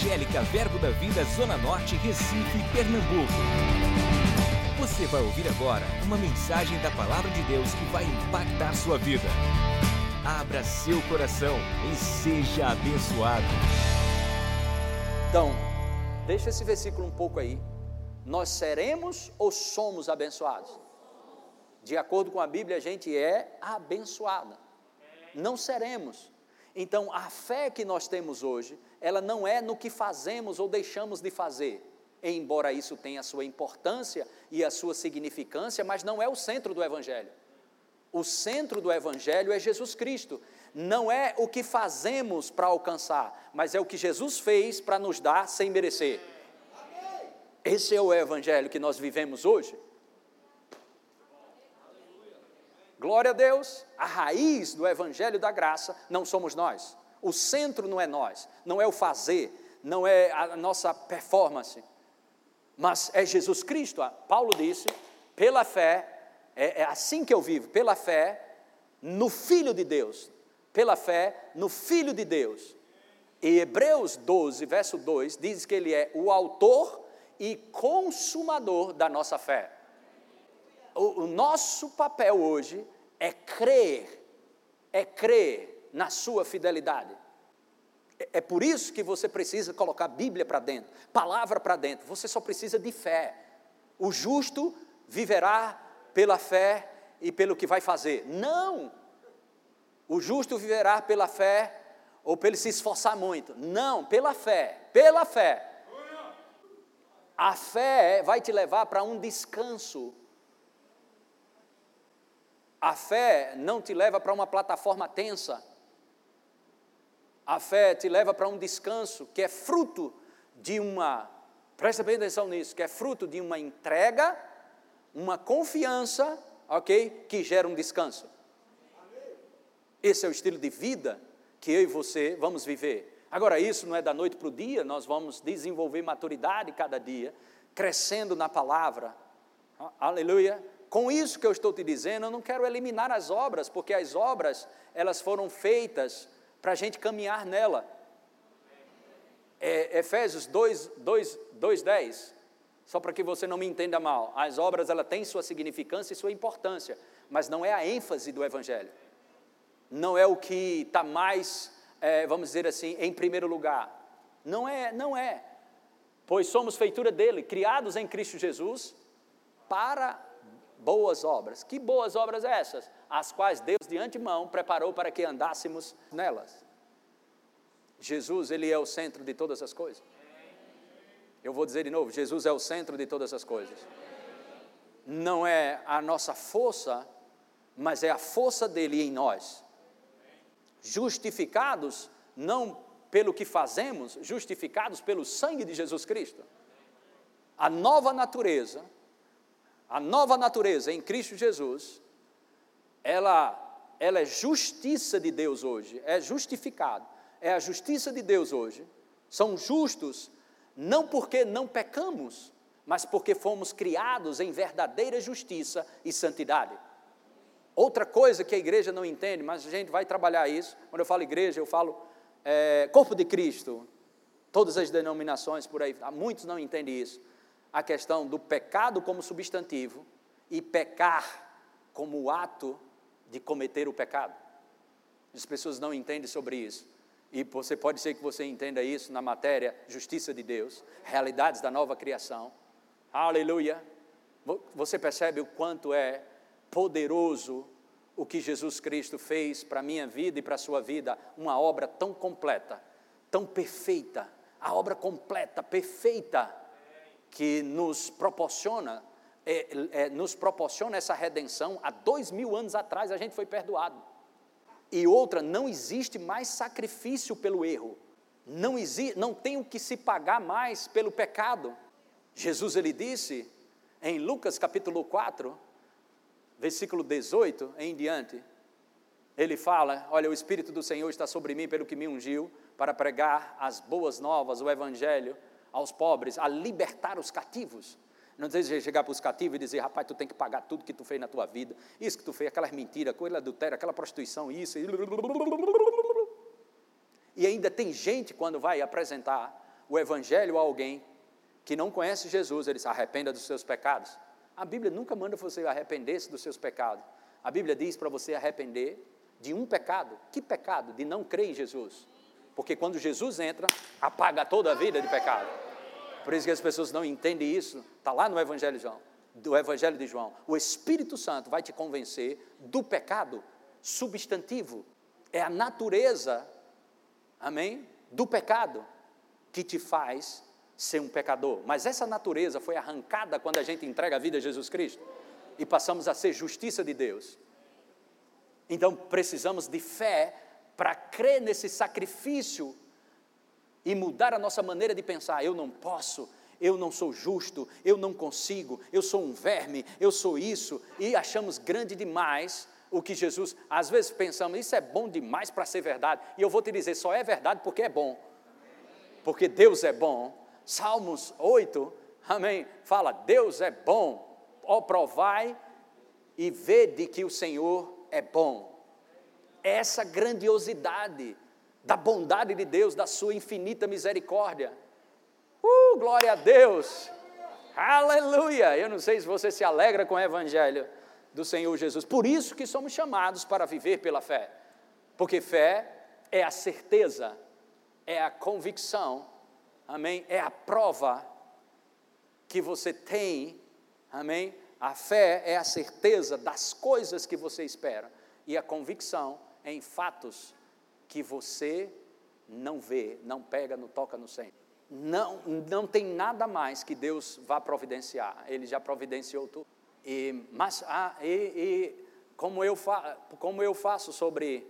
Evangélica Verbo da Vida Zona Norte, Recife, Pernambuco. Você vai ouvir agora uma mensagem da Palavra de Deus que vai impactar sua vida. Abra seu coração e seja abençoado. Então, deixa esse versículo um pouco aí. Nós seremos ou somos abençoados? De acordo com a Bíblia, a gente é abençoada. Não seremos. Então, a fé que nós temos hoje, ela não é no que fazemos ou deixamos de fazer, embora isso tenha a sua importância e a sua significância, mas não é o centro do Evangelho. O centro do Evangelho é Jesus Cristo. Não é o que fazemos para alcançar, mas é o que Jesus fez para nos dar sem merecer. Esse é o Evangelho que nós vivemos hoje. Glória a Deus, a raiz do Evangelho da graça não somos nós. O centro não é nós, não é o fazer, não é a nossa performance, mas é Jesus Cristo. Paulo disse: pela fé, é, é assim que eu vivo, pela fé no Filho de Deus, pela fé no Filho de Deus. E Hebreus 12, verso 2, diz que ele é o autor e consumador da nossa fé o, o nosso papel hoje é crer, é crer na sua fidelidade. É, é por isso que você precisa colocar Bíblia para dentro, palavra para dentro. Você só precisa de fé. O justo viverá pela fé e pelo que vai fazer. Não! O justo viverá pela fé ou pelo se esforçar muito. Não, pela fé, pela fé. A fé vai te levar para um descanso a fé não te leva para uma plataforma tensa. A fé te leva para um descanso que é fruto de uma, presta bem atenção nisso, que é fruto de uma entrega, uma confiança, ok? Que gera um descanso. Esse é o estilo de vida que eu e você vamos viver. Agora, isso não é da noite para o dia, nós vamos desenvolver maturidade cada dia, crescendo na palavra. Aleluia com isso que eu estou te dizendo, eu não quero eliminar as obras, porque as obras, elas foram feitas para a gente caminhar nela. É, Efésios 2, 2, 2, 10, só para que você não me entenda mal, as obras, ela têm sua significância e sua importância, mas não é a ênfase do Evangelho. Não é o que está mais, é, vamos dizer assim, em primeiro lugar. Não é, não é. Pois somos feitura dele, criados em Cristo Jesus, para boas obras. Que boas obras essas? As quais Deus de antemão preparou para que andássemos nelas. Jesus, ele é o centro de todas as coisas. Eu vou dizer de novo, Jesus é o centro de todas as coisas. Não é a nossa força, mas é a força dele em nós. Justificados não pelo que fazemos, justificados pelo sangue de Jesus Cristo. A nova natureza a nova natureza em Cristo Jesus, ela, ela é justiça de Deus hoje, é justificado, é a justiça de Deus hoje. São justos não porque não pecamos, mas porque fomos criados em verdadeira justiça e santidade. Outra coisa que a igreja não entende, mas a gente vai trabalhar isso. Quando eu falo igreja, eu falo é, corpo de Cristo. Todas as denominações por aí, muitos não entendem isso a questão do pecado como substantivo e pecar como o ato de cometer o pecado. As pessoas não entendem sobre isso. E você pode ser que você entenda isso na matéria justiça de Deus, realidades da nova criação. Aleluia. Você percebe o quanto é poderoso o que Jesus Cristo fez para a minha vida e para a sua vida, uma obra tão completa, tão perfeita, a obra completa, perfeita, que nos proporciona, é, é, nos proporciona essa redenção. Há dois mil anos atrás a gente foi perdoado. E outra, não existe mais sacrifício pelo erro. Não, existe, não tem o que se pagar mais pelo pecado. Jesus ele disse em Lucas capítulo 4, versículo 18 em diante, ele fala: Olha, o Espírito do Senhor está sobre mim, pelo que me ungiu, para pregar as boas novas, o Evangelho aos pobres, a libertar os cativos. Não deseja chegar para os cativos e dizer, rapaz, tu tem que pagar tudo que tu fez na tua vida, isso que tu fez, aquelas mentiras, aquele adultério, aquela prostituição, isso. E ainda tem gente, quando vai apresentar o evangelho a alguém que não conhece Jesus, ele se arrependa dos seus pecados. A Bíblia nunca manda você arrepender-se dos seus pecados. A Bíblia diz para você arrepender de um pecado. Que pecado? De não crer em Jesus. Porque quando Jesus entra, apaga toda a vida de pecado. Por isso que as pessoas não entendem isso. Está lá no Evangelho de João. Do Evangelho de João. O Espírito Santo vai te convencer do pecado substantivo. É a natureza, amém? Do pecado que te faz ser um pecador. Mas essa natureza foi arrancada quando a gente entrega a vida a Jesus Cristo e passamos a ser justiça de Deus. Então precisamos de fé para crer nesse sacrifício e mudar a nossa maneira de pensar. Eu não posso, eu não sou justo, eu não consigo, eu sou um verme, eu sou isso, e achamos grande demais o que Jesus, às vezes pensamos, isso é bom demais para ser verdade, e eu vou te dizer, só é verdade porque é bom, porque Deus é bom. Salmos 8, amém, fala: Deus é bom, ó, provai e vede que o Senhor é bom essa grandiosidade da bondade de Deus, da sua infinita misericórdia. Uh, glória a Deus! Aleluia! Eu não sei se você se alegra com o evangelho do Senhor Jesus. Por isso que somos chamados para viver pela fé. Porque fé é a certeza, é a convicção, amém? É a prova que você tem, amém? A fé é a certeza das coisas que você espera e a convicção em fatos que você não vê, não pega, não toca no centro. Não, não tem nada mais que Deus vá providenciar, Ele já providenciou tudo. E, mas, ah, e, e como, eu fa, como eu faço sobre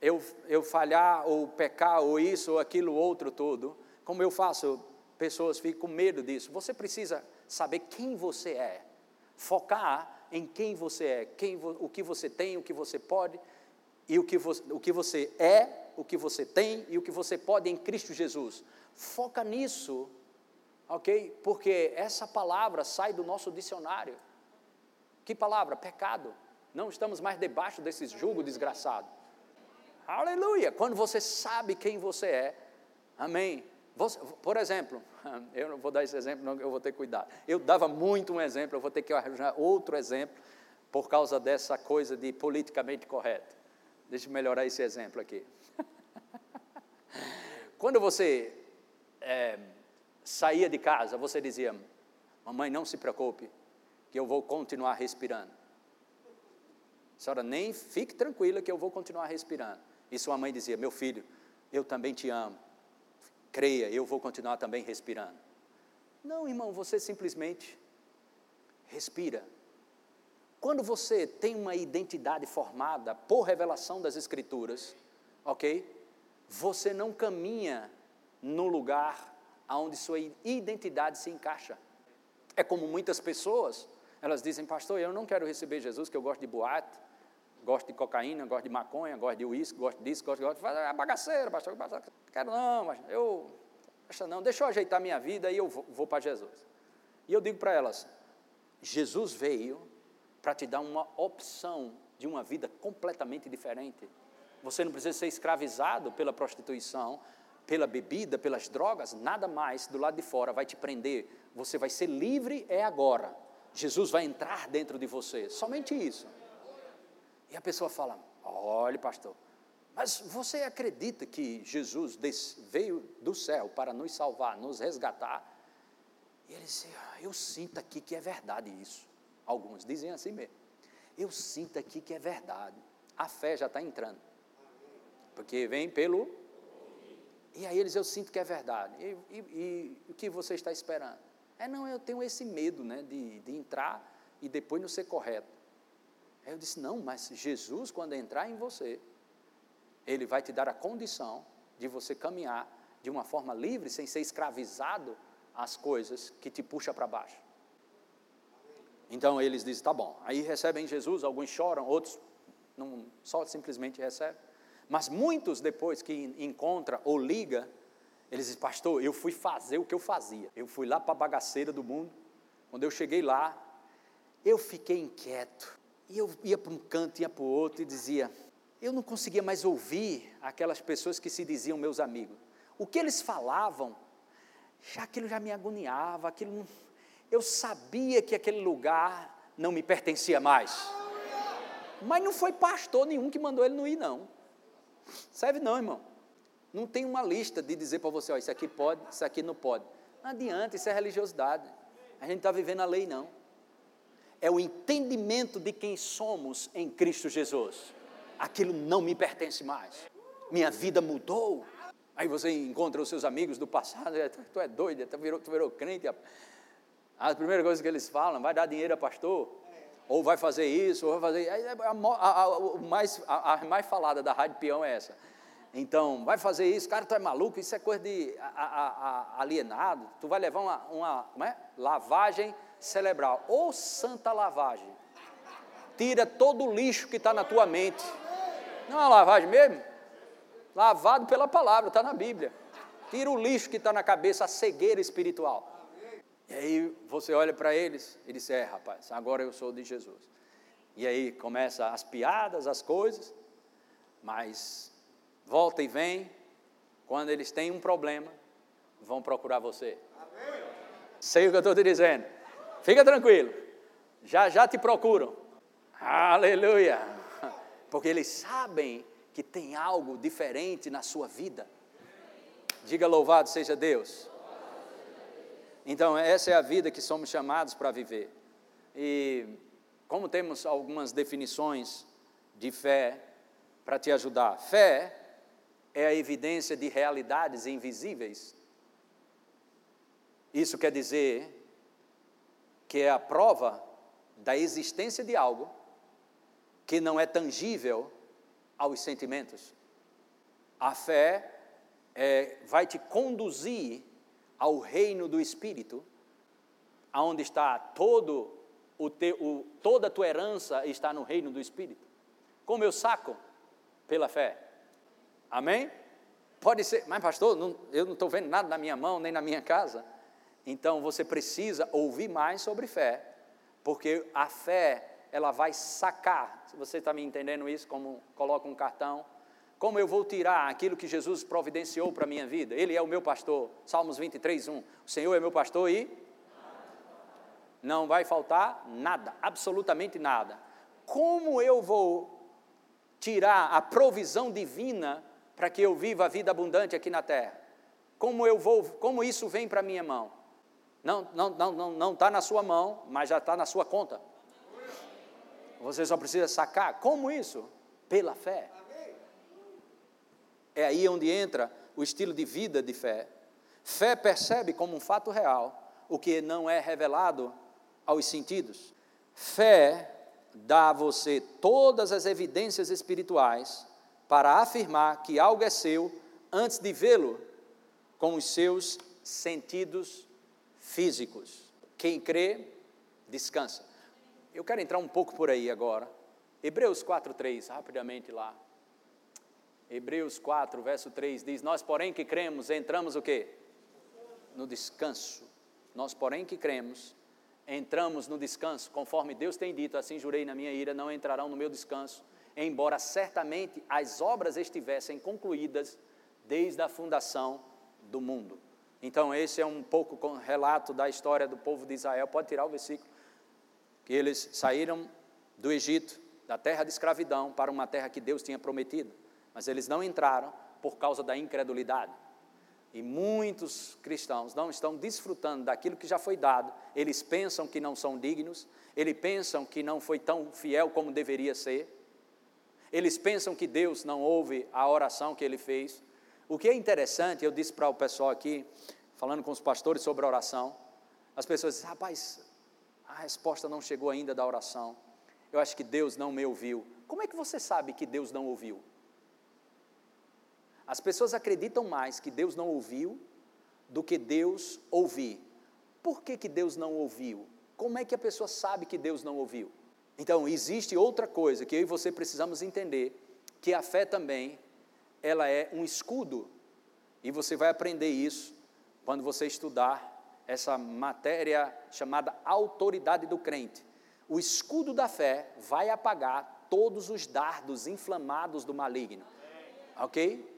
eu, eu falhar, ou pecar, ou isso, ou aquilo, outro, tudo, como eu faço, pessoas ficam com medo disso. Você precisa saber quem você é, focar em quem você é, quem, o que você tem, o que você pode, e o que, você, o que você é, o que você tem e o que você pode em Cristo Jesus. Foca nisso, ok? Porque essa palavra sai do nosso dicionário. Que palavra? Pecado. Não estamos mais debaixo desse jugo desgraçado. Aleluia! Quando você sabe quem você é, amém. Você, por exemplo, eu não vou dar esse exemplo, não, eu vou ter cuidar. Eu dava muito um exemplo, eu vou ter que arranjar outro exemplo por causa dessa coisa de politicamente correto. Deixa eu melhorar esse exemplo aqui. Quando você é, saía de casa, você dizia: Mamãe, não se preocupe, que eu vou continuar respirando. Senhora nem fique tranquila que eu vou continuar respirando. E sua mãe dizia: Meu filho, eu também te amo. Creia, eu vou continuar também respirando. Não, irmão, você simplesmente respira. Quando você tem uma identidade formada por revelação das Escrituras, ok? Você não caminha no lugar onde sua identidade se encaixa. É como muitas pessoas, elas dizem, pastor, eu não quero receber Jesus, que eu gosto de boate, gosto de cocaína, gosto de maconha, gosto de uísque, gosto disso, gosto, gosto de fazer é bagaceira, pastor, quero não, mas eu, não, deixa eu ajeitar minha vida e eu vou, vou para Jesus. E eu digo para elas, Jesus veio para te dar uma opção de uma vida completamente diferente. Você não precisa ser escravizado pela prostituição, pela bebida, pelas drogas, nada mais do lado de fora vai te prender. Você vai ser livre é agora. Jesus vai entrar dentro de você, somente isso. E a pessoa fala: olhe, pastor, mas você acredita que Jesus veio do céu para nos salvar, nos resgatar? E ele ah, Eu sinto aqui que é verdade isso. Alguns dizem assim mesmo. Eu sinto aqui que é verdade. A fé já está entrando. Porque vem pelo. E aí eles, eu sinto que é verdade. E, e, e, o que você está esperando? É, não, eu tenho esse medo né, de, de entrar e depois não ser correto. Aí eu disse, não, mas Jesus, quando entrar em você, Ele vai te dar a condição de você caminhar de uma forma livre, sem ser escravizado às coisas que te puxa para baixo. Então eles dizem, tá bom. Aí recebem Jesus, alguns choram, outros não, só simplesmente recebem. Mas muitos depois que encontra ou liga, eles dizem, pastor, eu fui fazer o que eu fazia. Eu fui lá para a bagaceira do mundo. Quando eu cheguei lá, eu fiquei inquieto. E eu ia para um canto, ia para o outro e dizia, eu não conseguia mais ouvir aquelas pessoas que se diziam meus amigos. O que eles falavam já aquilo já me agoniava, aquilo eu sabia que aquele lugar não me pertencia mais. Mas não foi pastor nenhum que mandou ele não ir, não. Serve não, irmão. Não tem uma lista de dizer para você, ó, isso aqui pode, isso aqui não pode. Não adianta, isso é religiosidade. A gente está vivendo a lei, não. É o entendimento de quem somos em Cristo Jesus. Aquilo não me pertence mais. Minha vida mudou. Aí você encontra os seus amigos do passado, é, tu é doido, tu virou, tu virou crente. A primeira coisa que eles falam, vai dar dinheiro a pastor? Ou vai fazer isso, ou vai fazer. É, a, a, a, mais, a, mais falada da Rádio Peão é essa. Então, vai fazer isso, cara, tu é maluco, isso é coisa de alienado. Tu vai levar uma, uma como é? lavagem cerebral, ou santa lavagem. Tira todo o lixo que está na tua mente. Não é uma lavagem mesmo? lavado pela palavra, está na Bíblia. Tira o lixo que está na cabeça, a cegueira espiritual. E aí você olha para eles e diz: É, rapaz, agora eu sou de Jesus. E aí começa as piadas, as coisas, mas volta e vem, quando eles têm um problema, vão procurar você. Sei o que eu estou te dizendo. Fica tranquilo, já já te procuram. Aleluia! Porque eles sabem que tem algo diferente na sua vida. Diga louvado seja Deus. Então, essa é a vida que somos chamados para viver. E como temos algumas definições de fé para te ajudar. Fé é a evidência de realidades invisíveis. Isso quer dizer que é a prova da existência de algo que não é tangível aos sentimentos. A fé é, vai te conduzir ao reino do Espírito, aonde está todo o, te, o toda a tua herança está no reino do Espírito. Como eu saco? Pela fé. Amém? Pode ser, mas pastor, não, eu não estou vendo nada na minha mão, nem na minha casa. Então você precisa ouvir mais sobre fé, porque a fé ela vai sacar. Se você está me entendendo isso, como coloca um cartão, como eu vou tirar aquilo que Jesus providenciou para a minha vida? Ele é o meu pastor. Salmos 23, 1. O Senhor é meu pastor e não vai faltar nada, absolutamente nada. Como eu vou tirar a provisão divina para que eu viva a vida abundante aqui na terra? Como eu vou, como isso vem para minha mão? Não, não, não, não, não está na sua mão, mas já está na sua conta. Você só precisa sacar. Como isso? Pela fé. É aí onde entra o estilo de vida de fé. Fé percebe como um fato real o que não é revelado aos sentidos. Fé dá a você todas as evidências espirituais para afirmar que algo é seu antes de vê-lo com os seus sentidos físicos. Quem crê, descansa. Eu quero entrar um pouco por aí agora. Hebreus 4:3, rapidamente lá. Hebreus 4, verso 3 diz: Nós, porém, que cremos, entramos o quê? No descanso. Nós, porém, que cremos, entramos no descanso, conforme Deus tem dito, assim jurei na minha ira, não entrarão no meu descanso, embora certamente as obras estivessem concluídas desde a fundação do mundo. Então, esse é um pouco com relato da história do povo de Israel. Pode tirar o versículo que eles saíram do Egito, da terra de escravidão, para uma terra que Deus tinha prometido, mas eles não entraram por causa da incredulidade. E muitos cristãos não estão desfrutando daquilo que já foi dado, eles pensam que não são dignos, eles pensam que não foi tão fiel como deveria ser, eles pensam que Deus não ouve a oração que ele fez. O que é interessante, eu disse para o pessoal aqui, falando com os pastores sobre a oração, as pessoas dizem, rapaz, a resposta não chegou ainda da oração. Eu acho que Deus não me ouviu. Como é que você sabe que Deus não ouviu? As pessoas acreditam mais que Deus não ouviu do que Deus ouvir. Por que, que Deus não ouviu? Como é que a pessoa sabe que Deus não ouviu? Então, existe outra coisa que eu e você precisamos entender, que a fé também, ela é um escudo. E você vai aprender isso quando você estudar essa matéria chamada autoridade do crente. O escudo da fé vai apagar todos os dardos inflamados do maligno. Ok?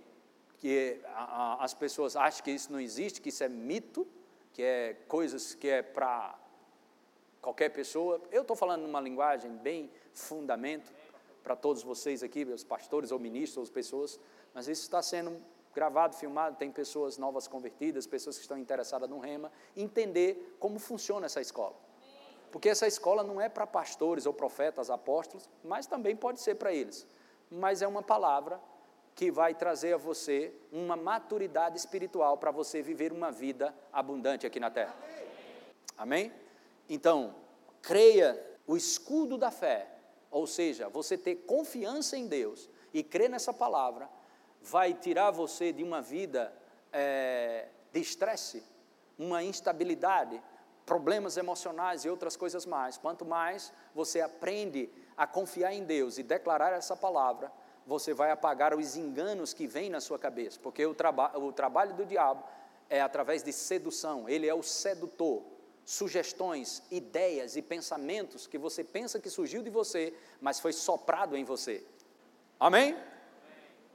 Que a, a, as pessoas acham que isso não existe, que isso é mito, que é coisas que é para qualquer pessoa. Eu estou falando numa linguagem bem fundamento para todos vocês aqui, os pastores ou ministros ou pessoas, mas isso está sendo gravado, filmado, tem pessoas novas convertidas, pessoas que estão interessadas no rema, entender como funciona essa escola. Porque essa escola não é para pastores ou profetas, apóstolos, mas também pode ser para eles. Mas é uma palavra que vai trazer a você uma maturidade espiritual para você viver uma vida abundante aqui na terra. Amém? Então, creia o escudo da fé, ou seja, você ter confiança em Deus e crer nessa palavra, vai tirar você de uma vida é, de estresse, uma instabilidade, problemas emocionais e outras coisas mais. Quanto mais você aprende a confiar em Deus e declarar essa palavra, você vai apagar os enganos que vêm na sua cabeça, porque o, traba o trabalho do diabo é através de sedução, ele é o sedutor. Sugestões, ideias e pensamentos que você pensa que surgiu de você, mas foi soprado em você. Amém?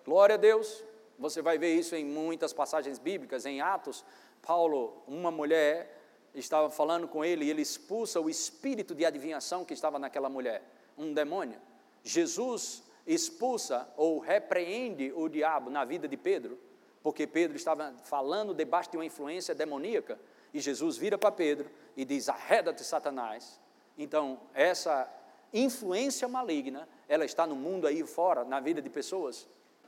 Glória a Deus. Você vai ver isso em muitas passagens bíblicas, em Atos. Paulo, uma mulher estava falando com ele e ele expulsa o espírito de adivinhação que estava naquela mulher, um demônio. Jesus expulsa ou repreende o diabo na vida de Pedro, porque Pedro estava falando debaixo de uma influência demoníaca, e Jesus vira para Pedro e diz: Arreda-te, Satanás. Então, essa influência maligna, ela está no mundo aí fora, na vida de pessoas,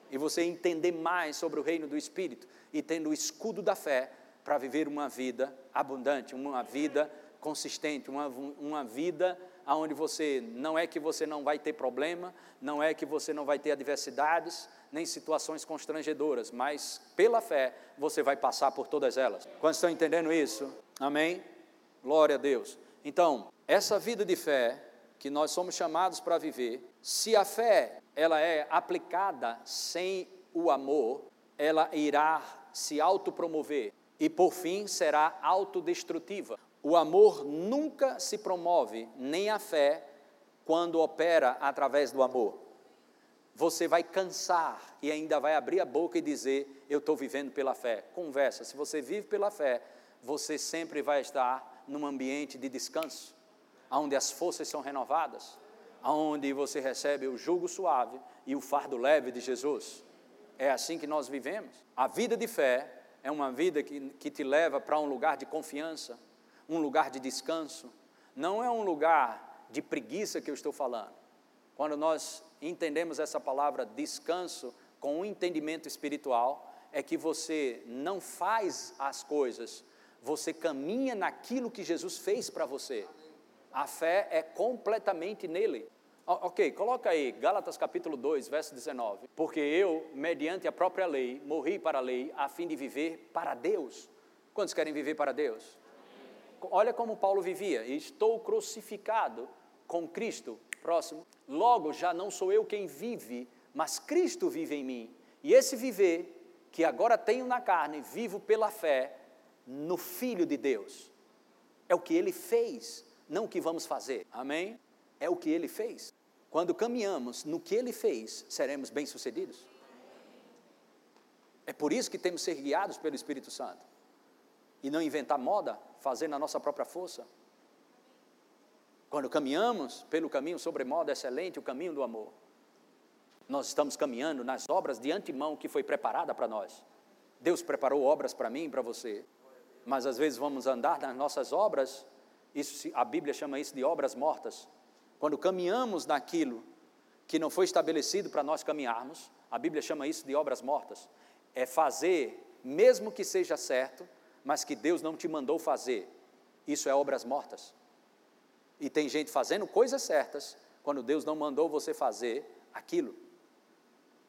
e você entender mais sobre o reino do Espírito e tendo o escudo da fé para viver uma vida abundante, uma vida consistente, uma, uma vida onde você não é que você não vai ter problema, não é que você não vai ter adversidades, nem situações constrangedoras, mas pela fé você vai passar por todas elas. Quando estão entendendo isso? Amém? Glória a Deus. Então, essa vida de fé que nós somos chamados para viver, se a fé ela é aplicada sem o amor, ela irá se autopromover e por fim será autodestrutiva. O amor nunca se promove, nem a fé, quando opera através do amor. Você vai cansar e ainda vai abrir a boca e dizer: Eu estou vivendo pela fé. Conversa, se você vive pela fé, você sempre vai estar num ambiente de descanso, onde as forças são renovadas, onde você recebe o jugo suave e o fardo leve de Jesus. É assim que nós vivemos. A vida de fé é uma vida que, que te leva para um lugar de confiança, um lugar de descanso, não é um lugar de preguiça que eu estou falando. Quando nós entendemos essa palavra descanso com um entendimento espiritual, é que você não faz as coisas, você caminha naquilo que Jesus fez para você. A fé é completamente nele. Ok, coloca aí, Gálatas capítulo 2, verso 19. Porque eu, mediante a própria lei, morri para a lei, a fim de viver para Deus. Quantos querem viver para Deus? Olha como Paulo vivia: estou crucificado com Cristo. Próximo. Logo, já não sou eu quem vive, mas Cristo vive em mim. E esse viver, que agora tenho na carne, vivo pela fé no Filho de Deus. É o que ele fez, não o que vamos fazer. Amém? É o que ele fez. Quando caminhamos no que ele fez, seremos bem-sucedidos. É por isso que temos que ser guiados pelo Espírito Santo e não inventar moda, fazer na nossa própria força. Quando caminhamos pelo caminho sobre moda excelente, o caminho do amor, nós estamos caminhando nas obras de antemão que foi preparada para nós. Deus preparou obras para mim e para você, mas às vezes vamos andar nas nossas obras, isso a Bíblia chama isso de obras mortas. Quando caminhamos naquilo que não foi estabelecido para nós caminharmos, a Bíblia chama isso de obras mortas. É fazer, mesmo que seja certo, mas que Deus não te mandou fazer. Isso é obras mortas. E tem gente fazendo coisas certas quando Deus não mandou você fazer aquilo.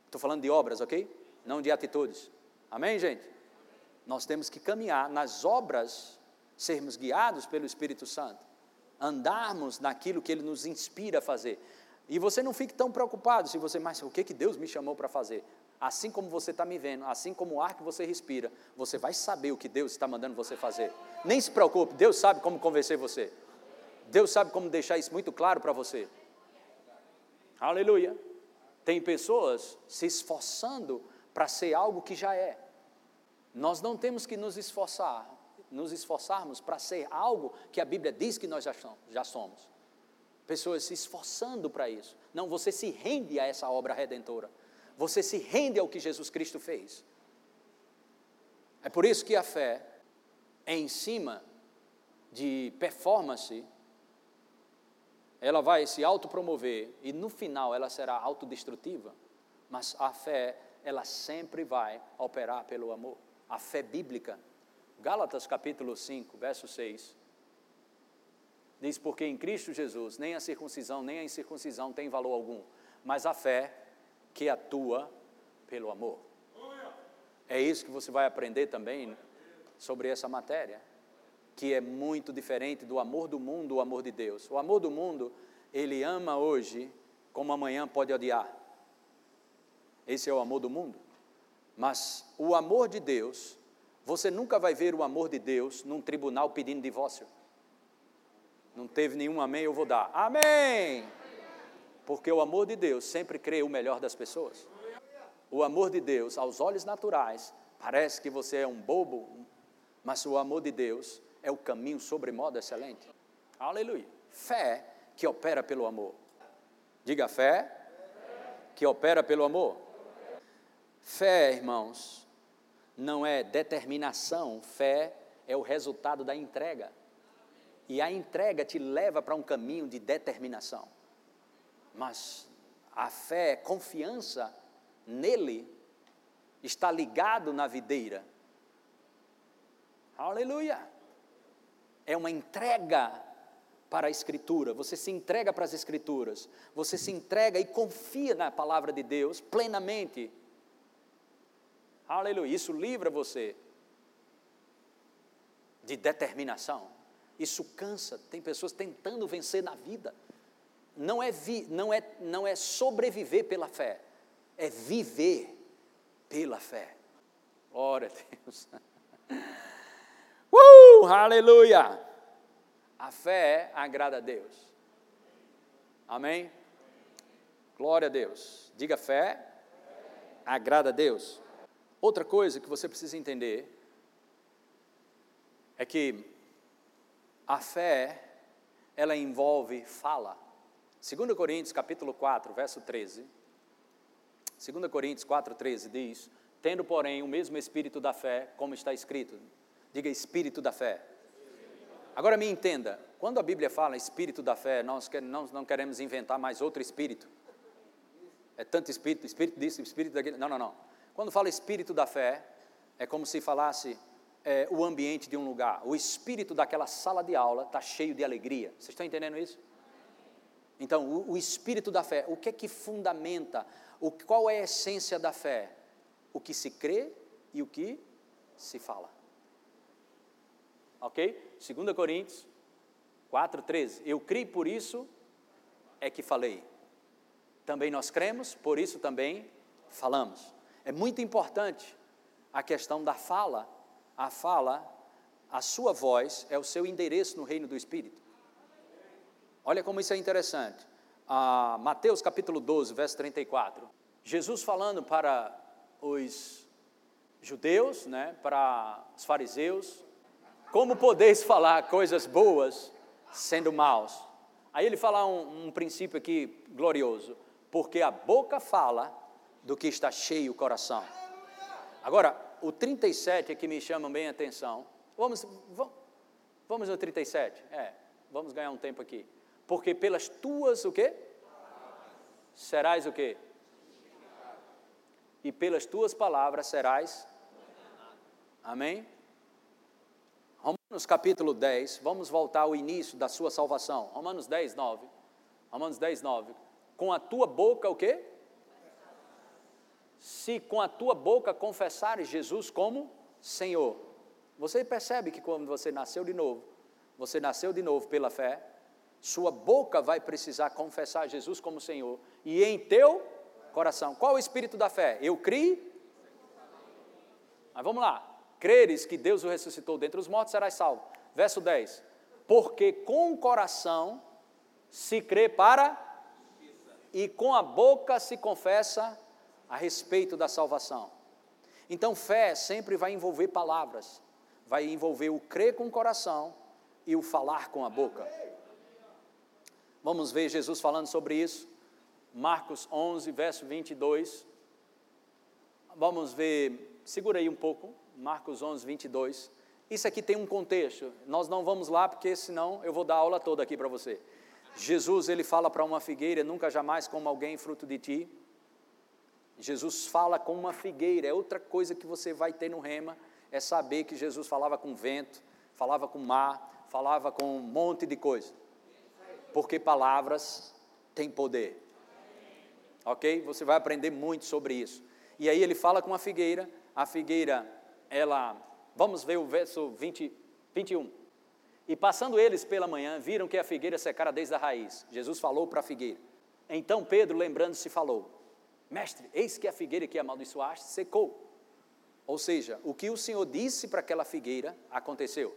Estou falando de obras, ok? Não de atitudes. Amém, gente? Nós temos que caminhar nas obras, sermos guiados pelo Espírito Santo, andarmos naquilo que Ele nos inspira a fazer. E você não fique tão preocupado se você, mas o que, que Deus me chamou para fazer? Assim como você está me vendo, assim como o ar que você respira, você vai saber o que Deus está mandando você fazer. Nem se preocupe, Deus sabe como convencer você. Deus sabe como deixar isso muito claro para você. Aleluia. Tem pessoas se esforçando para ser algo que já é. Nós não temos que nos esforçar, nos esforçarmos para ser algo que a Bíblia diz que nós já somos. Pessoas se esforçando para isso. Não, você se rende a essa obra redentora. Você se rende ao que Jesus Cristo fez. É por isso que a fé é em cima de performance, ela vai se autopromover e no final ela será autodestrutiva, mas a fé, ela sempre vai operar pelo amor. A fé bíblica. Gálatas capítulo 5, verso 6. Diz: Porque em Cristo Jesus nem a circuncisão nem a incircuncisão tem valor algum, mas a fé que atua pelo amor. É isso que você vai aprender também sobre essa matéria que é muito diferente do amor do mundo, o amor de Deus. O amor do mundo, ele ama hoje como amanhã pode odiar. Esse é o amor do mundo. Mas o amor de Deus, você nunca vai ver o amor de Deus num tribunal pedindo divórcio. Não teve nenhum amém, eu vou dar. Amém! Porque o amor de Deus sempre crê o melhor das pessoas. O amor de Deus, aos olhos naturais, parece que você é um bobo, mas o amor de Deus é o caminho sobremodo excelente. Aleluia. Fé que opera pelo amor. Diga fé que opera pelo amor. Fé, irmãos, não é determinação, fé é o resultado da entrega. E a entrega te leva para um caminho de determinação. Mas a fé, confiança nele, está ligado na videira. Aleluia é uma entrega para a Escritura, você se entrega para as Escrituras, você se entrega e confia na palavra de Deus plenamente. Aleluia, isso livra você de determinação. Isso cansa, tem pessoas tentando vencer na vida. Não é, vi, não é, não é sobreviver pela fé, é viver pela fé. Glória a Deus. Uh, aleluia! A fé agrada a Deus. Amém? Glória a Deus. Diga fé, agrada a Deus. Outra coisa que você precisa entender é que a fé, ela envolve fala. 2 Coríntios capítulo 4, verso 13. 2 Coríntios 4, 13 diz: Tendo, porém, o mesmo espírito da fé, como está escrito, Diga espírito da fé. Agora me entenda, quando a Bíblia fala espírito da fé, nós não queremos inventar mais outro espírito. É tanto espírito, espírito disso, espírito daquele. Não, não, não. Quando fala espírito da fé, é como se falasse é, o ambiente de um lugar. O espírito daquela sala de aula está cheio de alegria. Vocês estão entendendo isso? Então, o, o, espírito da fé, o que é que fundamenta? O, qual é a essência da fé? O que se crê e o que se fala ok? 2 Coríntios 4,13. Eu criei por isso é que falei. Também nós cremos, por isso também falamos. É muito importante a questão da fala. A fala, a sua voz é o seu endereço no reino do Espírito. Olha como isso é interessante. Ah, Mateus capítulo 12, verso 34. Jesus falando para os judeus, né, para os fariseus, como podeis falar coisas boas sendo maus? Aí ele fala um, um princípio aqui glorioso. Porque a boca fala do que está cheio o coração. Agora, o 37 é que me chama bem a atenção. Vamos, vamos, vamos no 37? É, vamos ganhar um tempo aqui. Porque pelas tuas o quê? Serás o quê? E pelas tuas palavras serás. Amém? Romanos capítulo 10, vamos voltar ao início da sua salvação. Romanos 10, 9. Romanos 10, 9. Com a tua boca o quê? Se com a tua boca confessares Jesus como Senhor. Você percebe que quando você nasceu de novo, você nasceu de novo pela fé, sua boca vai precisar confessar Jesus como Senhor. E em teu coração. Qual o espírito da fé? Eu criei. Mas vamos lá creres que Deus o ressuscitou dentre os mortos, serás salvo. Verso 10. Porque com o coração se crê para e com a boca se confessa a respeito da salvação. Então, fé sempre vai envolver palavras, vai envolver o crer com o coração e o falar com a boca. Vamos ver Jesus falando sobre isso. Marcos 11, verso 22. Vamos ver, segura aí um pouco, Marcos 11, 22. Isso aqui tem um contexto, nós não vamos lá porque senão eu vou dar a aula toda aqui para você. Jesus, ele fala para uma figueira, nunca jamais como alguém fruto de ti. Jesus fala com uma figueira, é outra coisa que você vai ter no rema, é saber que Jesus falava com vento, falava com mar, falava com um monte de coisa. Porque palavras têm poder. Ok? Você vai aprender muito sobre isso. E aí ele fala com a figueira, a figueira, ela, vamos ver o verso 20, 21. E passando eles pela manhã, viram que a figueira secara desde a raiz. Jesus falou para a figueira. Então Pedro, lembrando-se, falou: Mestre, eis que a figueira que amaldiçoaste secou. Ou seja, o que o Senhor disse para aquela figueira aconteceu.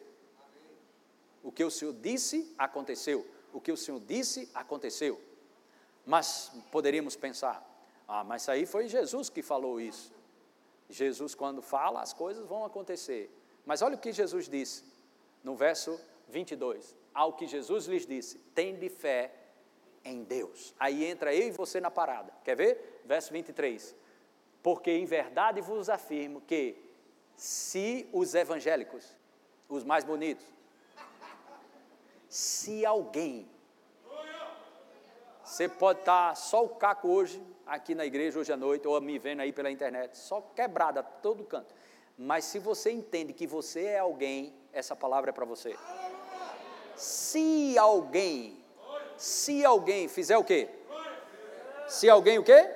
O que o Senhor disse aconteceu. O que o Senhor disse aconteceu. Mas poderíamos pensar: ah, mas aí foi Jesus que falou isso. Jesus, quando fala, as coisas vão acontecer. Mas olha o que Jesus disse no verso 22. Ao que Jesus lhes disse: tende fé em Deus. Aí entra eu e você na parada. Quer ver? Verso 23. Porque em verdade vos afirmo que, se os evangélicos, os mais bonitos, se alguém você pode estar só o caco hoje, aqui na igreja, hoje à noite, ou me vendo aí pela internet, só quebrada, todo canto. Mas se você entende que você é alguém, essa palavra é para você. Se alguém, se alguém fizer o quê? Se alguém o quê?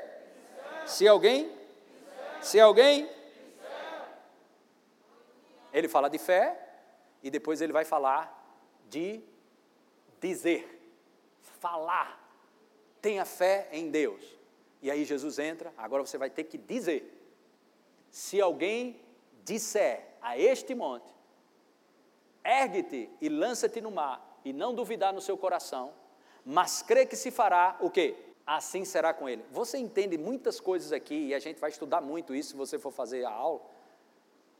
Se alguém? Se alguém? Ele fala de fé e depois ele vai falar de dizer, falar tenha fé em Deus. E aí Jesus entra, agora você vai ter que dizer. Se alguém disser a este monte, ergue-te e lança-te no mar, e não duvidar no seu coração, mas crê que se fará o quê? Assim será com ele. Você entende muitas coisas aqui, e a gente vai estudar muito isso se você for fazer a aula.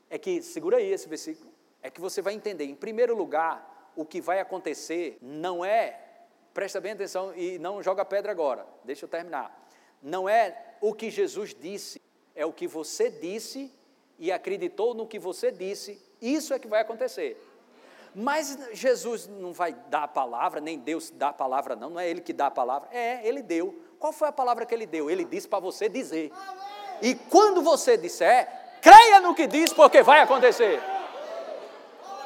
É que, segura aí esse versículo, é que você vai entender, em primeiro lugar, o que vai acontecer não é Presta bem atenção e não joga pedra agora, deixa eu terminar. Não é o que Jesus disse, é o que você disse e acreditou no que você disse, isso é que vai acontecer. Mas Jesus não vai dar a palavra, nem Deus dá a palavra, não, não é Ele que dá a palavra, é, Ele deu. Qual foi a palavra que Ele deu? Ele disse para você dizer. E quando você disser, creia no que diz, porque vai acontecer.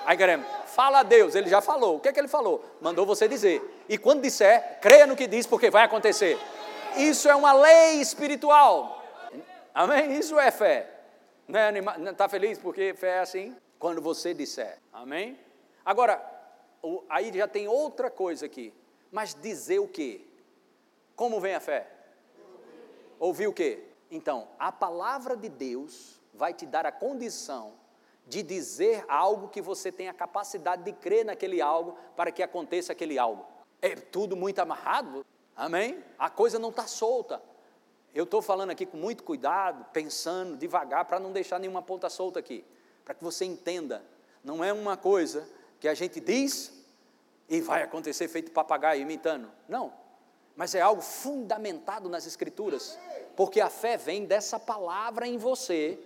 Aí, queremos, fala a Deus, Ele já falou. O que é que Ele falou? Mandou você dizer. E quando disser, creia no que diz, porque vai acontecer. Isso é uma lei espiritual. Amém? Isso é fé. Não é Está feliz porque fé é assim? Quando você disser. Amém? Agora, aí já tem outra coisa aqui. Mas dizer o quê? Como vem a fé? Ouvir o quê? Então, a palavra de Deus vai te dar a condição de dizer algo que você tem a capacidade de crer naquele algo para que aconteça aquele algo é tudo muito amarrado, amém? A coisa não está solta. Eu estou falando aqui com muito cuidado, pensando devagar, para não deixar nenhuma ponta solta aqui, para que você entenda. Não é uma coisa que a gente diz e vai acontecer feito papagaio imitando. Não. Mas é algo fundamentado nas Escrituras, porque a fé vem dessa palavra em você.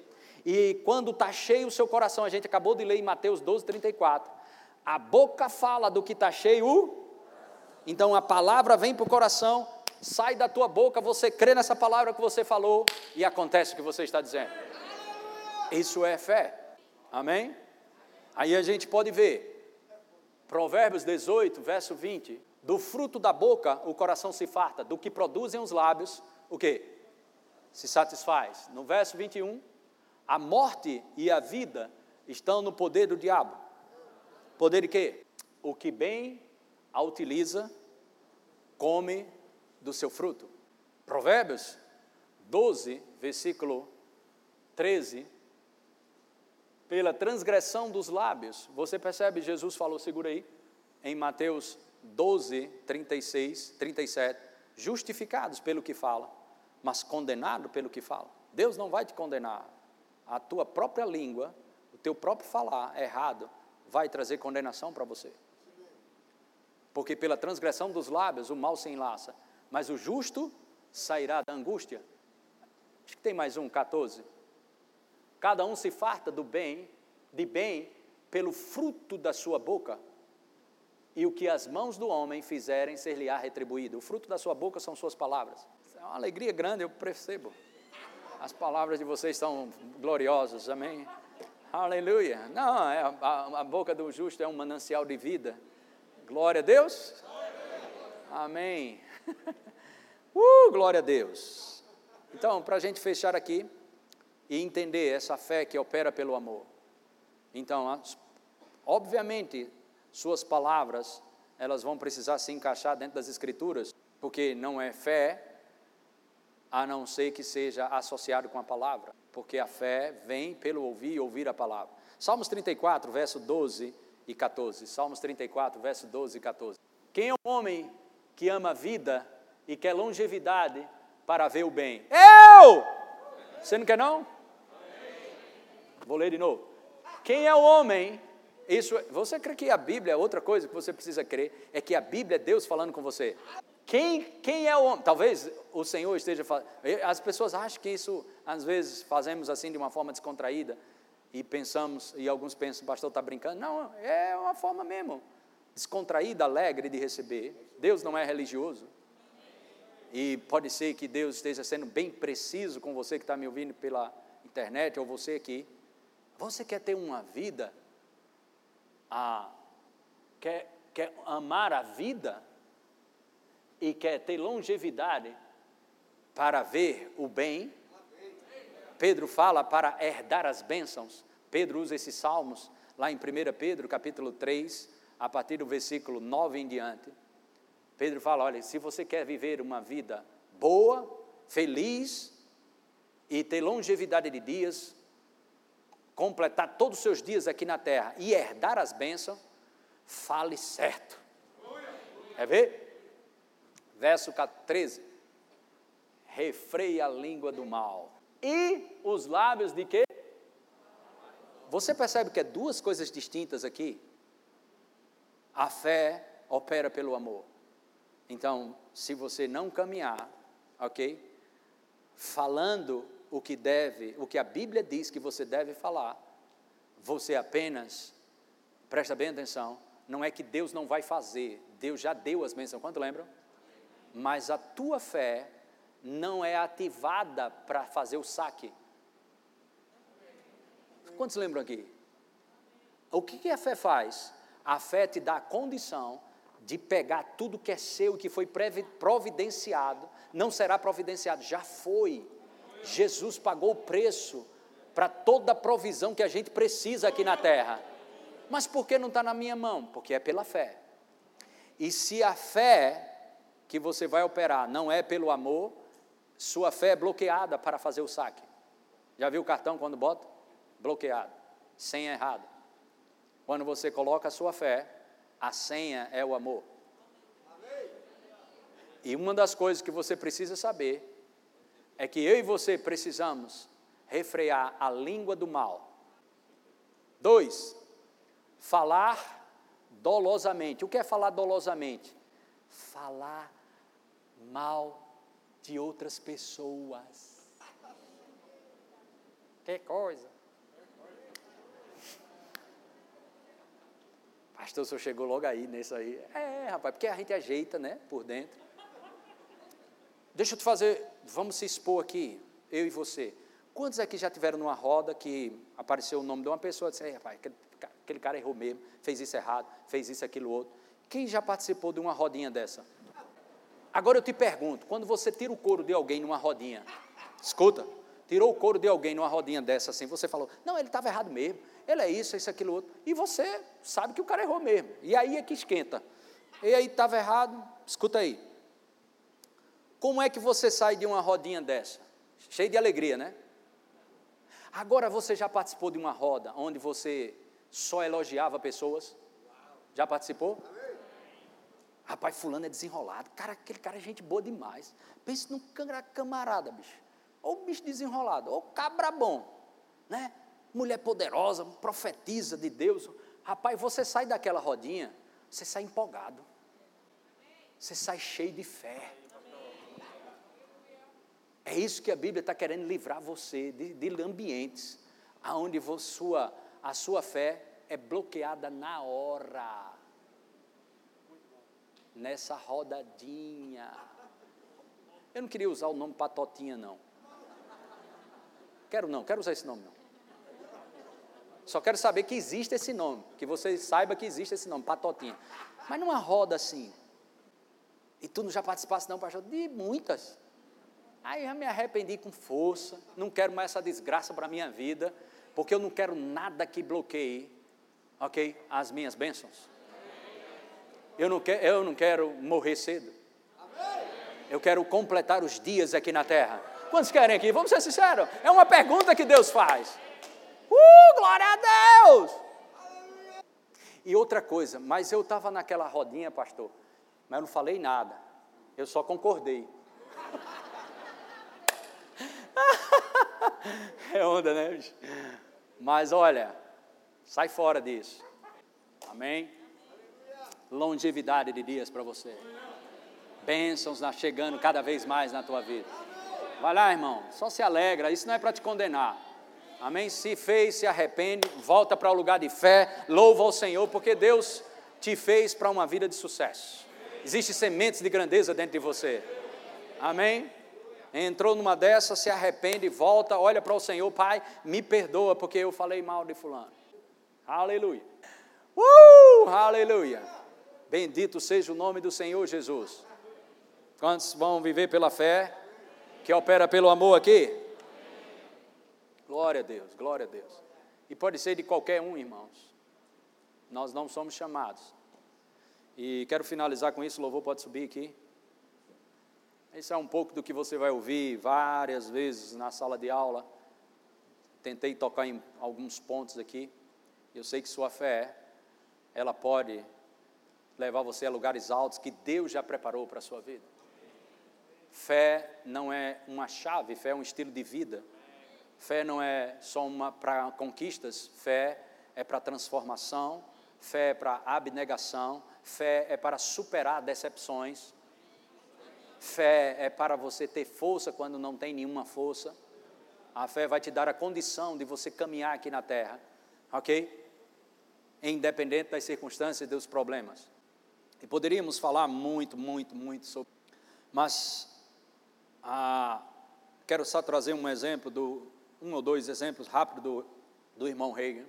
E quando está cheio o seu coração, a gente acabou de ler em Mateus 12, 34. A boca fala do que está cheio então a palavra vem para o coração, sai da tua boca, você crê nessa palavra que você falou e acontece o que você está dizendo. Isso é fé. Amém? Aí a gente pode ver, Provérbios 18, verso 20: do fruto da boca o coração se farta, do que produzem os lábios, o que? Se satisfaz. No verso 21, a morte e a vida estão no poder do diabo. Poder de quê? O que bem a utiliza, come do seu fruto. Provérbios 12, versículo 13. Pela transgressão dos lábios, você percebe, Jesus falou, segura aí, em Mateus 12, 36, 37, justificados pelo que fala, mas condenados pelo que fala. Deus não vai te condenar a tua própria língua, o teu próprio falar errado, vai trazer condenação para você. Porque pela transgressão dos lábios o mal se enlaça, mas o justo sairá da angústia. Acho que tem mais um, 14. Cada um se farta do bem, de bem, pelo fruto da sua boca, e o que as mãos do homem fizerem ser-lhe-á retribuído. O fruto da sua boca são suas palavras. É uma alegria grande, eu percebo. As palavras de vocês são gloriosas, amém? Aleluia. Não, é, a, a boca do justo é um manancial de vida. Glória a Deus. Amém. Uh, glória a Deus. Então, para a gente fechar aqui e entender essa fé que opera pelo amor. Então, obviamente, suas palavras, elas vão precisar se encaixar dentro das Escrituras, porque não é fé a não ser que seja associado com a palavra, porque a fé vem pelo ouvir e ouvir a palavra. Salmos 34, verso 12 e 14. Salmos 34, verso 12 e 14. Quem é o homem que ama a vida e quer longevidade para ver o bem? Eu! Você não quer não? Vou ler de novo. Quem é o homem isso, você crê que a Bíblia é outra coisa que você precisa crer? É que a Bíblia é Deus falando com você. Quem, quem é o homem? Talvez o Senhor esteja falando. As pessoas acham que isso, às vezes, fazemos assim de uma forma descontraída e pensamos, e alguns pensam, o pastor está brincando. Não, é uma forma mesmo, descontraída, alegre de receber. Deus não é religioso. E pode ser que Deus esteja sendo bem preciso com você que está me ouvindo pela internet ou você aqui. Você quer ter uma vida a, quer, quer amar a vida e quer ter longevidade para ver o bem. Pedro fala para herdar as bênçãos. Pedro usa esses salmos lá em 1 Pedro, capítulo 3, a partir do versículo 9 em diante. Pedro fala: olha, se você quer viver uma vida boa, feliz e ter longevidade de dias, completar todos os seus dias aqui na terra e herdar as bênçãos, fale certo. Quer ver? Verso 13. Refreia a língua do mal. E os lábios de quê? Você percebe que é duas coisas distintas aqui? A fé opera pelo amor. Então, se você não caminhar, ok? Falando o que deve, o que a Bíblia diz que você deve falar, você apenas, presta bem atenção, não é que Deus não vai fazer, Deus já deu as bênçãos, quanto lembram? Mas a tua fé não é ativada para fazer o saque. Quantos lembram aqui? O que, que a fé faz? A fé te dá a condição de pegar tudo que é seu e que foi providenciado, não será providenciado, já foi Jesus pagou o preço para toda a provisão que a gente precisa aqui na terra. Mas por que não está na minha mão? Porque é pela fé. E se a fé que você vai operar não é pelo amor, sua fé é bloqueada para fazer o saque. Já viu o cartão quando bota? Bloqueado. Senha errada. Quando você coloca a sua fé, a senha é o amor. E uma das coisas que você precisa saber é que eu e você precisamos refrear a língua do mal. Dois, falar dolosamente. O que é falar dolosamente? Falar mal de outras pessoas. Que coisa. Pastor, o senhor chegou logo aí nesse aí. É, rapaz, porque a gente ajeita, né, por dentro. Deixa eu te fazer, vamos se expor aqui, eu e você. Quantos aqui já tiveram numa roda que apareceu o nome de uma pessoa e disse, rapaz, aquele, aquele cara errou mesmo, fez isso errado, fez isso, aquilo, outro. Quem já participou de uma rodinha dessa? Agora eu te pergunto, quando você tira o couro de alguém numa rodinha, escuta, tirou o couro de alguém numa rodinha dessa assim, você falou, não, ele estava errado mesmo, ele é isso, isso, aquilo, outro, e você sabe que o cara errou mesmo, e aí é que esquenta. E aí estava errado, escuta aí, como é que você sai de uma rodinha dessa? Cheio de alegria, né? Agora você já participou de uma roda onde você só elogiava pessoas? Já participou? Rapaz, fulano é desenrolado. Cara, aquele cara é gente boa demais. Pense num camarada, bicho. Ou bicho desenrolado, ou cabra bom. né? Mulher poderosa, profetiza de Deus. Rapaz, você sai daquela rodinha, você sai empolgado. Você sai cheio de fé. É isso que a Bíblia está querendo livrar você de, de ambientes onde sua, a sua fé é bloqueada na hora. Nessa rodadinha. Eu não queria usar o nome patotinha, não. Quero não, quero usar esse nome não. Só quero saber que existe esse nome, que você saiba que existe esse nome, patotinha. Mas numa roda assim. E tu não já participasse não, pastor? De muitas. Aí eu me arrependi com força, não quero mais essa desgraça para a minha vida, porque eu não quero nada que bloqueie, ok, as minhas bênçãos. Eu não, quero, eu não quero morrer cedo. Eu quero completar os dias aqui na terra. Quantos querem aqui? Vamos ser sinceros. É uma pergunta que Deus faz. Uh, glória a Deus! E outra coisa, mas eu estava naquela rodinha, pastor, mas eu não falei nada. Eu só concordei. é onda, né? Mas olha, sai fora disso. Amém? Longevidade de dias para você. Bênçãos chegando cada vez mais na tua vida. Vai lá, irmão, só se alegra, isso não é para te condenar. Amém? Se fez, se arrepende, volta para o lugar de fé, louva ao Senhor, porque Deus te fez para uma vida de sucesso. Existem sementes de grandeza dentro de você. Amém? Entrou numa dessas, se arrepende, volta, olha para o Senhor, Pai, me perdoa porque eu falei mal de fulano. Aleluia. Uh, aleluia. Bendito seja o nome do Senhor Jesus. Quantos vão viver pela fé? que opera pelo amor aqui? Glória a Deus, glória a Deus. E pode ser de qualquer um, irmãos. Nós não somos chamados. E quero finalizar com isso, o louvor pode subir aqui. Isso é um pouco do que você vai ouvir várias vezes na sala de aula. Tentei tocar em alguns pontos aqui. Eu sei que sua fé, ela pode levar você a lugares altos que Deus já preparou para a sua vida. Fé não é uma chave, fé é um estilo de vida. Fé não é só uma para conquistas, fé é para transformação, fé é para abnegação, fé é para superar decepções, fé é para você ter força quando não tem nenhuma força. A fé vai te dar a condição de você caminhar aqui na terra, ok? Independente das circunstâncias e dos problemas. E poderíamos falar muito, muito, muito sobre. Mas ah, quero só trazer um exemplo, do, um ou dois exemplos rápidos do, do irmão Reagan.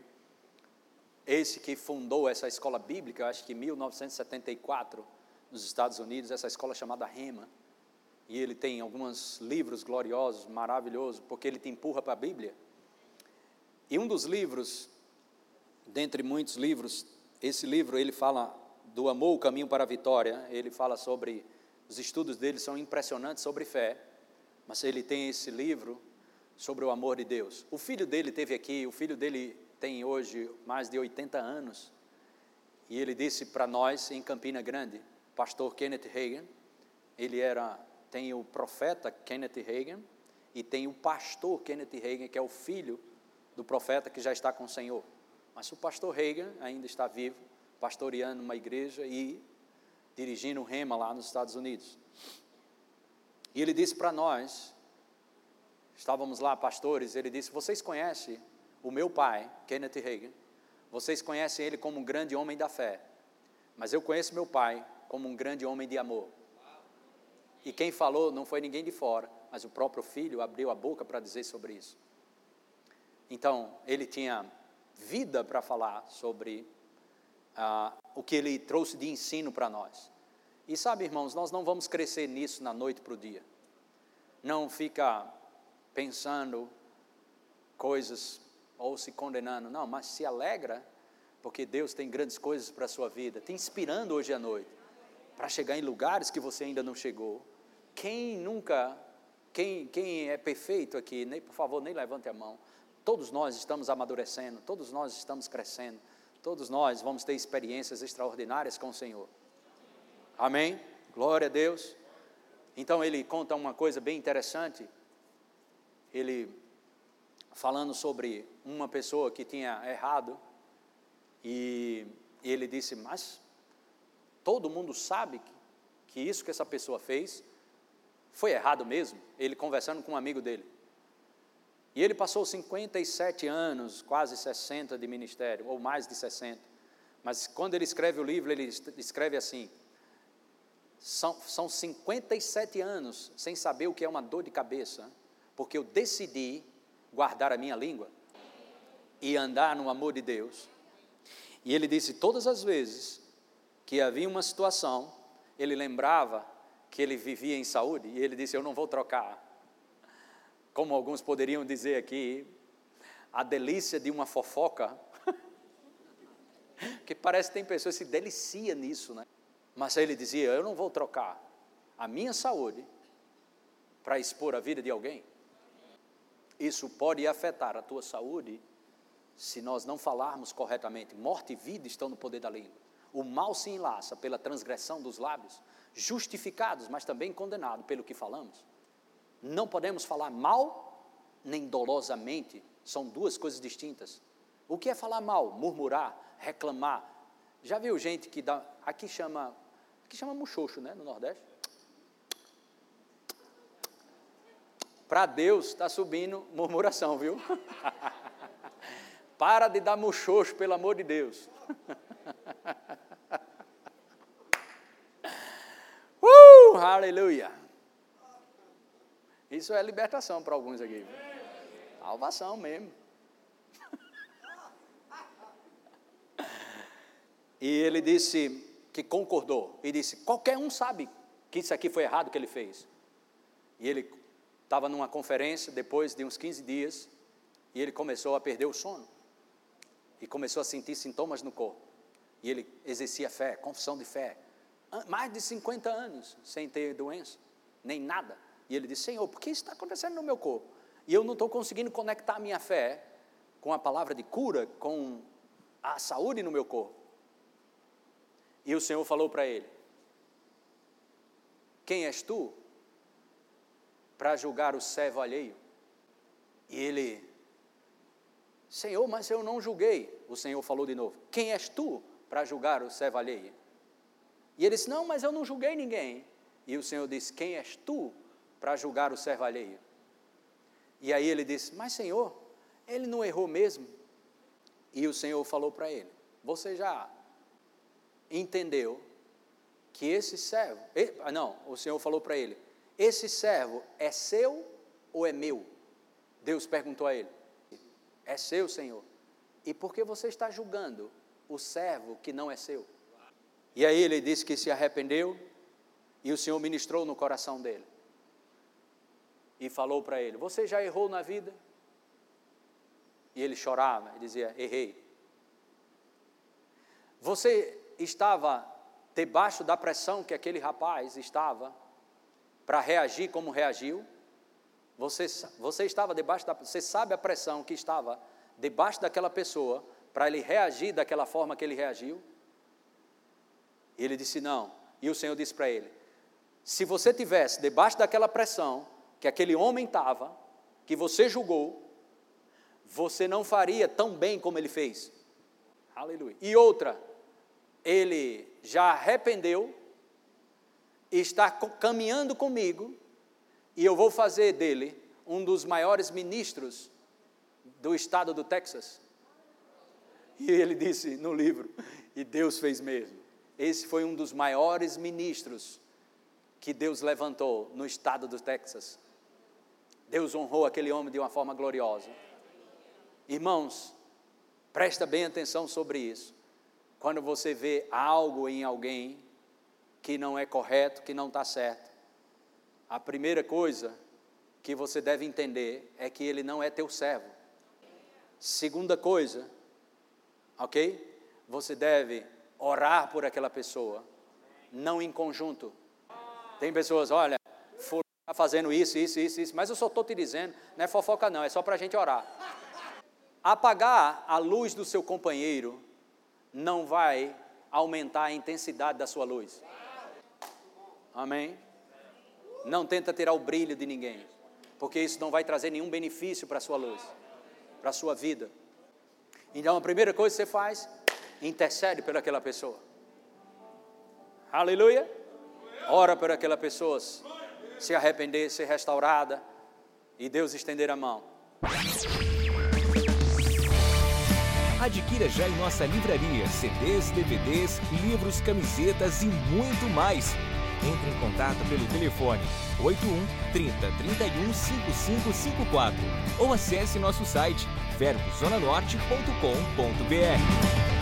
Esse que fundou essa escola bíblica, acho que em 1974, nos Estados Unidos, essa escola chamada Rema. E ele tem alguns livros gloriosos, maravilhosos, porque ele te empurra para a Bíblia. E um dos livros, dentre muitos livros, esse livro ele fala do amor, o caminho para a vitória. Ele fala sobre os estudos dele são impressionantes sobre fé, mas ele tem esse livro sobre o amor de Deus. O filho dele teve aqui, o filho dele tem hoje mais de 80 anos, e ele disse para nós em Campina Grande, pastor Kenneth Hagan, ele era tem o profeta Kenneth Hagan e tem o pastor Kenneth Hagan, que é o filho do profeta que já está com o Senhor. Mas o pastor Hagan ainda está vivo, pastoreando uma igreja e dirigindo o Rema lá nos Estados Unidos. E ele disse para nós, estávamos lá pastores, ele disse: Vocês conhecem o meu pai, Kenneth Reagan? Vocês conhecem ele como um grande homem da fé, mas eu conheço meu pai como um grande homem de amor. E quem falou não foi ninguém de fora, mas o próprio filho abriu a boca para dizer sobre isso. Então, ele tinha vida para falar sobre ah, o que ele trouxe de ensino para nós. E sabe, irmãos, nós não vamos crescer nisso na noite para o dia. Não fica pensando coisas ou se condenando, não, mas se alegra, porque Deus tem grandes coisas para a sua vida, te inspirando hoje à noite, para chegar em lugares que você ainda não chegou. Quem nunca, quem, quem é perfeito aqui, nem, por favor, nem levante a mão. Todos nós estamos amadurecendo, todos nós estamos crescendo, Todos nós vamos ter experiências extraordinárias com o Senhor. Amém? Glória a Deus. Então ele conta uma coisa bem interessante. Ele falando sobre uma pessoa que tinha errado, e ele disse: Mas todo mundo sabe que, que isso que essa pessoa fez foi errado mesmo. Ele conversando com um amigo dele. E ele passou 57 anos, quase 60 de ministério, ou mais de 60. Mas quando ele escreve o livro, ele escreve assim: são, são 57 anos sem saber o que é uma dor de cabeça, porque eu decidi guardar a minha língua e andar no amor de Deus. E ele disse: todas as vezes que havia uma situação, ele lembrava que ele vivia em saúde, e ele disse: Eu não vou trocar. Como alguns poderiam dizer aqui, a delícia de uma fofoca, que parece que tem pessoas que se deliciam nisso, né? Mas ele dizia: Eu não vou trocar a minha saúde para expor a vida de alguém. Isso pode afetar a tua saúde se nós não falarmos corretamente. Morte e vida estão no poder da língua. O mal se enlaça pela transgressão dos lábios, justificados, mas também condenados pelo que falamos. Não podemos falar mal nem dolosamente, são duas coisas distintas. O que é falar mal? Murmurar, reclamar. Já viu gente que dá, aqui chama, aqui chama muxoxo, né, no Nordeste? Para Deus está subindo murmuração, viu? Para de dar muxoxo, pelo amor de Deus. uh, aleluia. Isso é libertação para alguns aqui. Salvação mesmo. E ele disse que concordou. E disse: qualquer um sabe que isso aqui foi errado que ele fez. E ele estava numa conferência depois de uns 15 dias e ele começou a perder o sono e começou a sentir sintomas no corpo. E ele exercia fé, confissão de fé. Mais de 50 anos sem ter doença, nem nada. E ele disse: Senhor, por que isso está acontecendo no meu corpo? E eu não estou conseguindo conectar a minha fé com a palavra de cura, com a saúde no meu corpo. E o Senhor falou para ele: Quem és tu para julgar o servo alheio. E ele, Senhor, mas eu não julguei. O Senhor falou de novo: Quem és tu para julgar o servo alheio? E ele disse: Não, mas eu não julguei ninguém. E o Senhor disse: Quem és tu para julgar o servo alheio? E aí ele disse: Mas Senhor, ele não errou mesmo? E o Senhor falou para ele: Você já entendeu que esse servo. Não, o Senhor falou para ele: esse servo é seu ou é meu? Deus perguntou a ele. É seu, Senhor. E por que você está julgando o servo que não é seu? E aí ele disse que se arrependeu e o Senhor ministrou no coração dele. E falou para ele: Você já errou na vida? E ele chorava e dizia: Errei. Você estava debaixo da pressão que aquele rapaz estava para reagir como reagiu. Você, você estava debaixo da. Você sabe a pressão que estava debaixo daquela pessoa para ele reagir daquela forma que ele reagiu? E ele disse não. E o Senhor disse para ele: se você tivesse debaixo daquela pressão que aquele homem estava, que você julgou, você não faria tão bem como ele fez. Aleluia. E outra, ele já arrependeu está caminhando comigo e eu vou fazer dele um dos maiores ministros do estado do Texas. E ele disse no livro, e Deus fez mesmo. Esse foi um dos maiores ministros que Deus levantou no estado do Texas. Deus honrou aquele homem de uma forma gloriosa. Irmãos, presta bem atenção sobre isso. Quando você vê algo em alguém que não é correto, que não está certo. A primeira coisa que você deve entender é que ele não é teu servo. Segunda coisa, ok? Você deve orar por aquela pessoa, não em conjunto. Tem pessoas, olha, está fazendo isso, isso, isso, isso, mas eu só estou te dizendo, não é fofoca não, é só para a gente orar. Apagar a luz do seu companheiro não vai aumentar a intensidade da sua luz. Amém? Não tenta tirar o brilho de ninguém, porque isso não vai trazer nenhum benefício para a sua luz. para a sua vida. Então a primeira coisa que você faz, intercede por aquela pessoa. Aleluia. Ora por aquela pessoa se arrepender, ser restaurada e Deus estender a mão. Adquira já em nossa livraria CDs, DVDs, livros, camisetas e muito mais. Entre em contato pelo telefone 81 30 31 5554 ou acesse nosso site verbozonanorte.com.br.